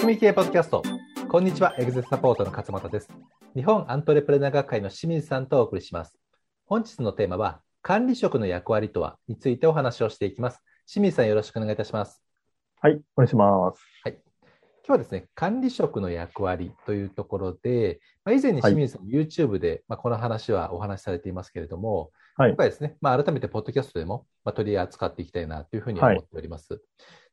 組み系ポッドキャスト。こんにちは、エグゼサポートの勝又です。日本アントレプレナー学会の清水さんとお送りします。本日のテーマは、管理職の役割とはについてお話をしていきます。清水さん、よろしくお願いいたします。はい、お願いします。はい。今日はですね、管理職の役割というところで、まあ、以前に清水さん、はい、YouTube で、まあ、この話はお話しされていますけれども、はい、今回ですね、まあ、改めてポッドキャストでも、まあ、取り扱っていきたいなというふうに思っております。はい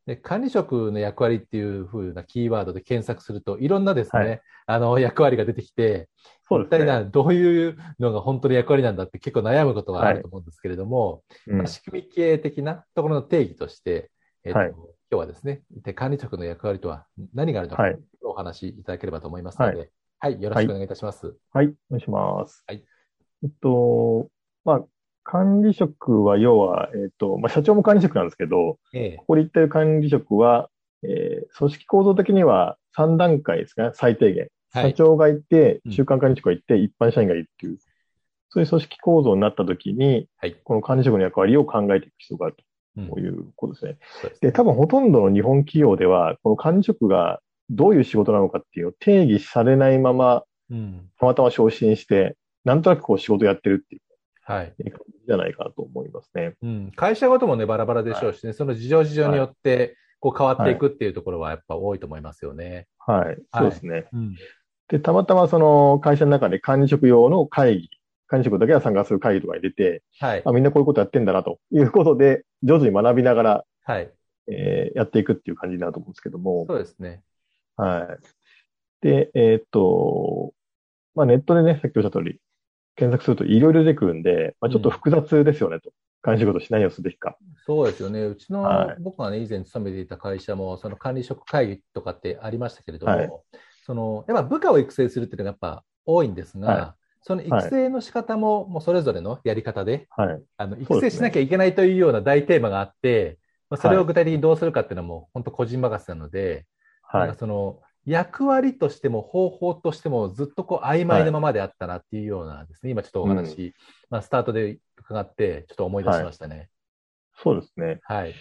で管理職の役割っていうふうなキーワードで検索すると、いろんなですね、はい、あの役割が出てきて、そうですね、一体などういうのが本当に役割なんだって結構悩むことがあると思うんですけれども、はいまあ、仕組み系的なところの定義として、えーと、はい、今日はですね、管理職の役割とは何があるのか、お話しいただければと思いますので、はい、よろしくお願いいたします。はい、お願いします。はい。えっと、まあ、管理職は要は、えっ、ー、と、まあ、社長も管理職なんですけど、ええ、ここで言ってる管理職は、えー、組織構造的には3段階ですかね、最低限。はい、社長がいて、中間管理職がいて、うん、一般社員がいるっていう、そういう組織構造になったときに、はい、この管理職の役割を考えていく必要があると。いうことですね。うん、で、多分ほとんどの日本企業では、この管理職がどういう仕事なのかっていうのを定義されないまま、うん、たまたま昇進して、なんとなくこう仕事やってるっていうはい。じゃないかと思いますね。うん。会社ごともね、バラバラでしょうしね、はい、その事情事情によって、こう変わっていくっていうところはやっぱ多いと思いますよね。はい。はい、そうですね。うん、で、たまたまその会社の中で管理職用の会議、管理職だけが参加する会議とかに出て、はい。あみんなこういうことやってんだなということで、上手に学びながら、はい。えー、やっていくっていう感じになると思うんですけども。そうですね。はい。で、えー、っと、まあネットでね、さっきおっしゃった通り、検索するといろいろ出てくるんで、まあ、ちょっと複雑ですよね、と。管理仕事し何をすべきか。そうですよね。うちの、はい、僕がね、以前勤めていた会社も、その管理職会議とかってありましたけれども、はい、その、やっぱ部下を育成するっていうのがやっぱ多いんですが、はい、その育成の仕方も、もうそれぞれのやり方で、はい、あの育成しなきゃいけないというような大テーマがあって、まあ、それを具体的にどうするかっていうのはもう本当個人任せなので、はい、なんかその役割としても方法としてもずっとこう曖昧なままであったなっていうようなですね、はい、今ちょっとお話、うん、まあ、スタートで伺ってちょっと思い出しましたね。はい、そうですね。はい。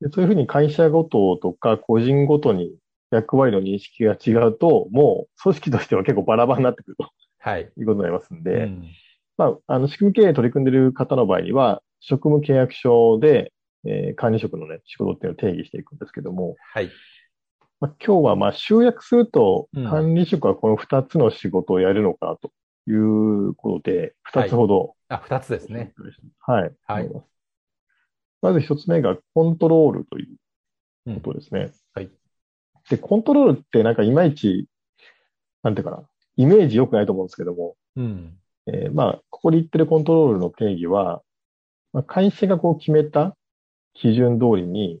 でそういうふうに会社ごととか個人ごとに役割の認識が違うと、もう組織としては結構バラバラになってくると、はい、いうことになりますんで、うん、まあ、あの仕組み経営取り組んでいる方の場合には、職務契約書で、えー、管理職のね、仕事っていうのを定義していくんですけども、はい。まあ、今日はまあ集約すると、管理職はこの2つの仕事をやるのかということで、2つほど、はい、あ、2つですね。はい。はい。まず1つ目がコントロールということですね。うん、はい。で、コントロールってなんかいまいち、なんていうかな、イメージ良くないと思うんですけども、うん。えー、まあ、ここで言ってるコントロールの定義は、まあ、会社がこう決めた基準通りに、はい。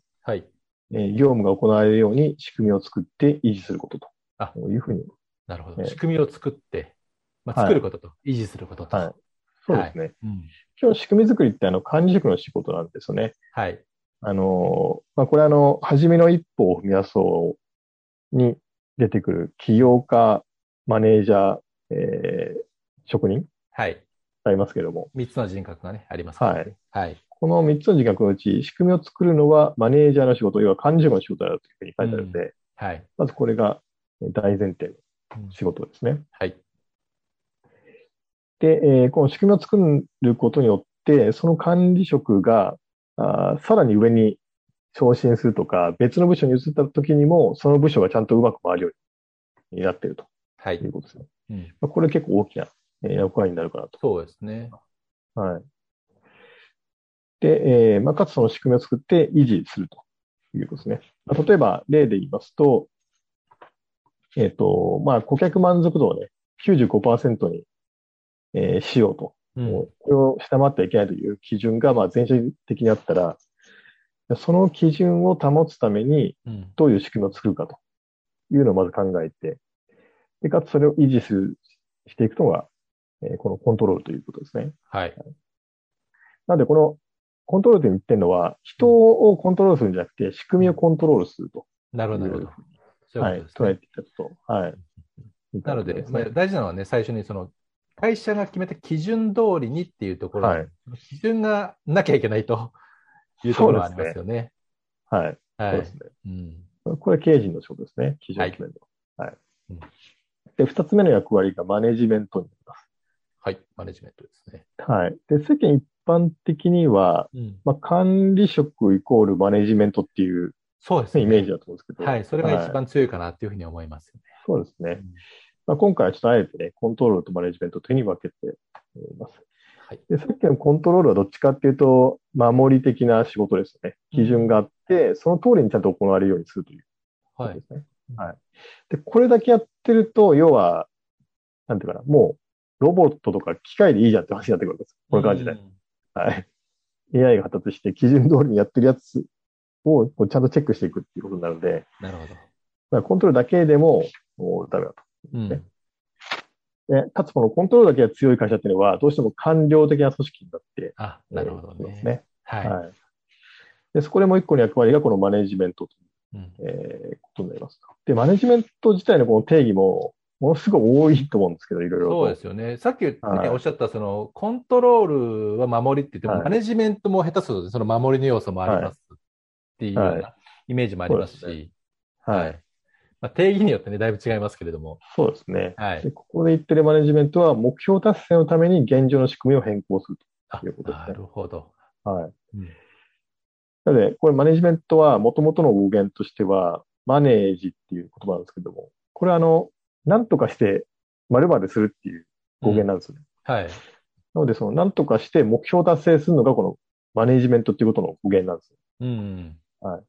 え業務が行われるように仕組みを作って維持することと。あいうふうに。なるほど。仕組みを作って、まあ、作ることと、はい、維持することと。はい。そうですね。はいうん、今日仕組み作りってあの管理職の仕事なんですよね。はい。あの、まあ、これあの、初めの一歩を踏み出そうに出てくる起業家、マネージャー、えー、職人はい。ありますけども。三つの人格がね、ありますね。はい。はい。この3つの自覚のうち、仕組みを作るのはマネージャーの仕事、要は管理職の仕事だというふうに書いてあるので、うん、はい、まずこれが大前提の仕事ですね。うん、はい。で、えー、この仕組みを作ることによって、その管理職があさらに上に昇進するとか、別の部署に移った時にも、その部署がちゃんとうまく回るようになっていると。はい。いうことですね。うん、まあ、これ結構大きな役割になるかなと。そうですね。はい。で、えー、まあ、かつその仕組みを作って維持するということですね。まあ、例えば、例で言いますと、えっ、ー、と、まあ、顧客満足度をね、95%に、えー、しようと。うん、これを下回ってはいけないという基準が、まあ、全社的にあったら、その基準を保つために、どういう仕組みを作るかというのをまず考えて、で、かつそれを維持する、していくのが、えー、このコントロールということですね。はい。なので、このコントロールって言ってるのは、人をコントロールするんじゃなくて、仕組みをコントロールすると。なるほど、なるほど。はい、捉えていたと。はい。なので、まあ、大事なのはね、最初にその、会社が決めた基準通りにっていうところ、はい、基準がなきゃいけないというところがありますよね。はい。はい。そうですね。うん。これ経営陣の仕事ですね。基準を決めるの。はい。はいで、二つ目の役割がマネジメントになります。はい、マネジメントですね。はい。で、世間一般的には、うん、まあ、管理職イコールマネジメントっていう、そうですね。イメージだと思うんですけど。はい、それが一番強いかなっていうふうに思いますよね。はい、そうですね。うん、まあ、今回はちょっとあえてね、コントロールとマネジメント手に分けています。はい、でさっきのコントロールはどっちかっていうと、守り的な仕事ですね。基準があって、その通りにちゃんと行われるようにするということですね。はい。はい、で、これだけやってると、要は、なんていうかな、もう、ロボットとか機械でいいじゃんって話になってくるんです。この感じで。はい。AI が発達して基準通りにやってるやつをこうちゃんとチェックしていくっていうことになるので、なるほど。だからコントロールだけでももうダメだと、うんで、かつこのコントロールだけが強い会社っていうのは、どうしても官僚的な組織になって、あ、なるほどね。ねはい、はい。で、そこでもう一個の役割がこのマネジメントという、ん、えー、ことになります。で、マネジメント自体のこの定義も、ものすごい多いと思うんですけど、いろいろ。そうですよね。さっき、ねはい、おっしゃった、その、コントロールは守りって言っても、はい、マネジメントも下手すると、その守りの要素もありますっていうようなイメージもありますし、はい。はい、まあ、定義によってね、だいぶ違いますけれども。そうですね。はい。でここで言ってるマネジメントは、目標達成のために現状の仕組みを変更するということですね。なるほど。はい。うん、なので、これマネジメントは、もともとの語源としては、マネージっていう言葉なんですけども、これはあの、なんとかして、〇〇するっていう語源なんですよね。うん、はい。なので、その、なんとかして目標達成するのが、このマネジメントっていうことの語源なんですよ。うん。はい。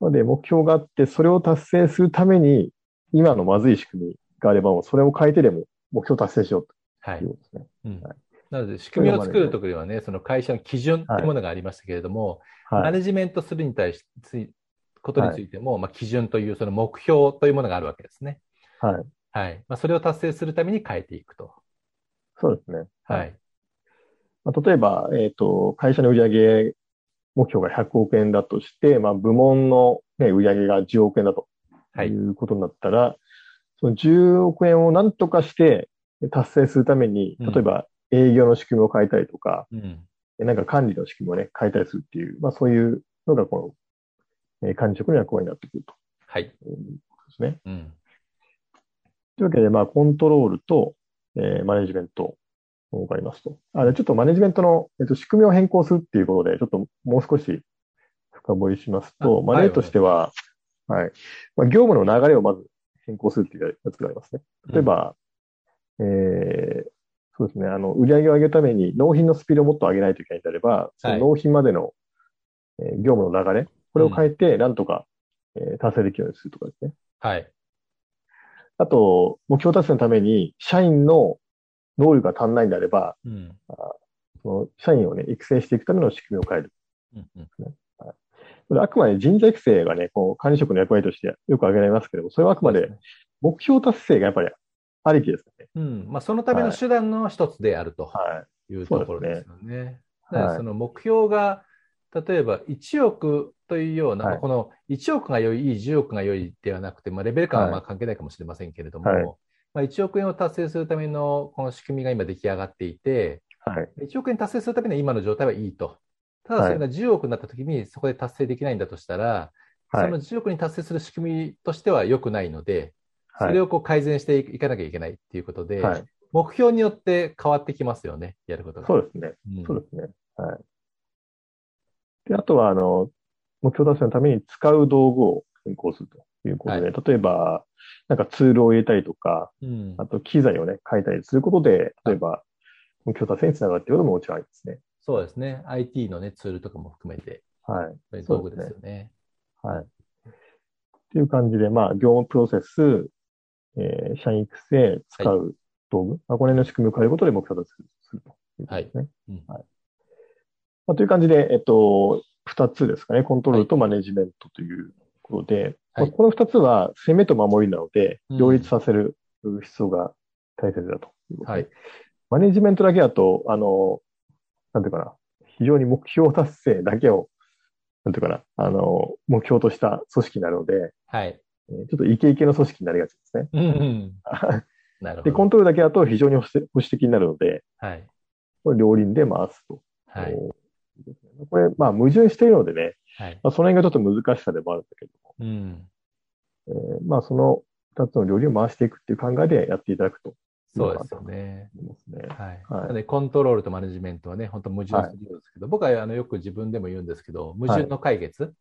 なので、目標があって、それを達成するために、今のまずい仕組みがあれば、それを変えてでも目標達成しようということですね。はい。うんはい、なので、仕組みを作るときにはね、その会社の基準ってものがありましたけれども、はい、マネジメントするに対し、ことについても、はい、まあ、基準というその目標というものがあるわけですね。はい。はい。まあ、それを達成するために変えていくと。そうですね。はい。まあ、例えば、えっ、ー、と、会社の売上目標が100億円だとして、まあ、部門の、ね、売上が10億円だということになったら、はい、その10億円を何とかして達成するために、例えば営業の仕組みを変えたりとか、うん、なんか管理の仕組みをね、変えたりするっていう、まあそういうのがこの、え管理職の役割になってくると。はい。ですね。うん。というわけで、まあ、コントロールと、えー、マネジメントがありますと。あちょっとマネジメントの、えっと、仕組みを変更するっていうことで、ちょっともう少し深掘りしますと、まあ、例としては、はい、はい、まあ、業務の流れをまず変更するっていうやつがありますね。例えば、うん、えー、そうですね、あの、売り上げを上げるために納品のスピードをもっと上げないといけないんであれば、その納品までの、えー、業務の流れ、これを変えて、なんとか、うん、えー、達成できるようにするとかですね。はい。あと、目標達成のために、社員の能力が足んないんであれば、うん、その社員をね、育成していくための仕組みを変える。うんうんあくまで人材育成がね、こう管理職の役割としてよく挙げられますけども、それはあくまで目標達成がやっぱりありきですね。うん。まあ、そのための手段の一つであるというところですよね。はい、その目標が、例えば1億というような、はい、この1億が良い、10億が良いではなくて、まあ、レベル感はまあ関係ないかもしれませんけれども、はい、まあ、1億円を達成するためのこの仕組みが今出来上がっていて、はい、1億円達成するためには今の状態はいいと。ただそれが10億になったときにそこで達成できないんだとしたら、その10億に達成する仕組みとしては良くないので、それをこう改善していかなきゃいけないっていうことで、目標によって変わってきますよね、やることが。そうですね。うん、そうですね。はい。で、あとは、あの、目標達成のために使う道具を変更するということで、はい、例えば、なんかツールを入れたりとか、うん、あと機材をね、変えたりすることで、例えば、目標達成につながるっていうことももちろんありますね。そうですね。IT のね、ツールとかも含めて、はい。そういう道具ですよね。ねはい。っていう感じで、まあ、業務プロセス、えー、社員育成、使う道具、はい、まあ、この辺の仕組みを変えることで目標達成するということですね。はい。うん、はいまあ、という感じで、えっと、二つですかね。コントロールとマネジメントということで、はい、この二つは攻めと守りなので、両立させる必要が大切だということで、はい、マネジメントだけだと、あの、なんていうかな、非常に目標達成だけを、なんていうかな、あの、目標とした組織になるので、はい。ちょっとイケイケの組織になりがちですね。うんうん、なるほど。で、コントロールだけだと非常に保守的になるので、はい。これ両輪で回すと。はい。これ、まあ、矛盾しているのでね、はい、まあ、その辺がちょっと難しさでもあるんだけども、うん。えー、まあその二つの料理を回していくっていう考えでやっていただくと。そうですよね。ね。はい。はい、コントロールとマネジメントはね、本当矛盾するようですけど、はい、僕はあのよく自分でも言うんですけど、矛盾の解決、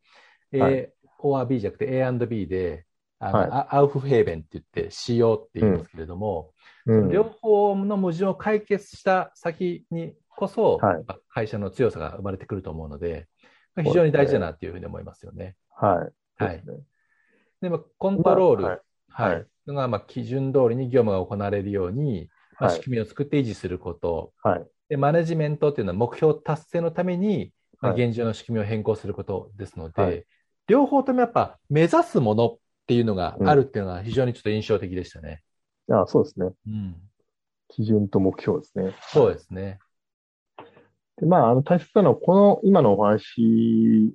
はい、A or B じゃなくて A&B で、あの、はい、アウフヘーベンって言って、しようって言いますけれども、うん、両方の矛盾を解決した先にこそ、はい、会社の強さが生まれてくると思うので、非常に大事だなっていうふうに思いますよね。はい。はい。でも、コントロール、まあ、はい。のが、まあ、基準通りに業務が行われるように、まあ、仕組みを作って維持すること。はい。で、マネジメントっていうのは目標達成のために、まあ、現状の仕組みを変更することですので、はい、両方ともやっぱ目指すものっていうのがあるっていうのが非常にちょっと印象的でしたね。うん、ああそうですね。うん。基準と目標ですね。そうですね。で、まあ、あの、大切なのは、この今のお話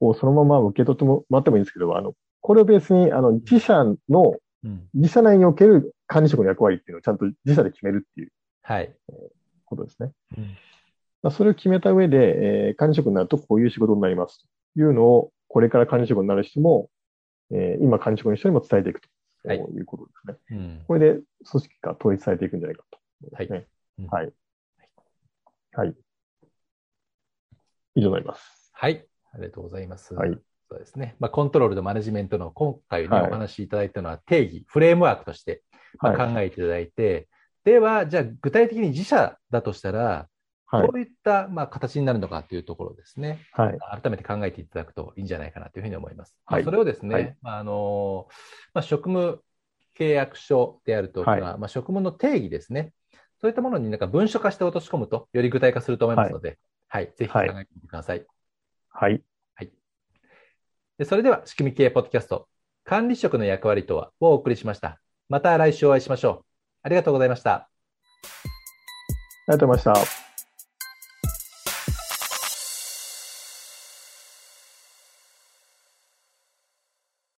をそのまま受け取ってもらってもいいんですけど、あの、これをベースに、あの、自社の、自社内における管理職の役割っていうのをちゃんと自社で決めるっていう、はい。えー、ことですね。うんまあ、それを決めた上で、えー、管理職になるとこういう仕事になりますというのを、これから管理職になる人も、えー、今管理職の人にも伝えていくと、はい、いうことですね。うん、これで組織が統一されていくんじゃないかと、ね、はい。うん、はい。はい。以上になります。はい。ありがとうございます。はい。そうですね。まあ、コントロールとマネジメントの今回ね、はい、お話しいただいたのは定義、フレームワークとして、まあ、考えていただいて、はい、では、じゃあ具体的に自社だとしたら、はい、どういった、まあ、形になるのかというところですね、はい、改めて考えていただくといいんじゃないかなというふうに思います。はい、それをですね、はい、まああのまあ、職務契約書であるとか、まあ、職務の定義ですね、そういったものになんか文書化して落とし込むと、より具体化すると思いますので、はい、ぜひ考えてみてください。はい。はい。でそれでは、仕組み系ポッドキャスト、管理職の役割とはをお送りしました。また来週お会いしましょう。ありがとうございました。ありがとうございました。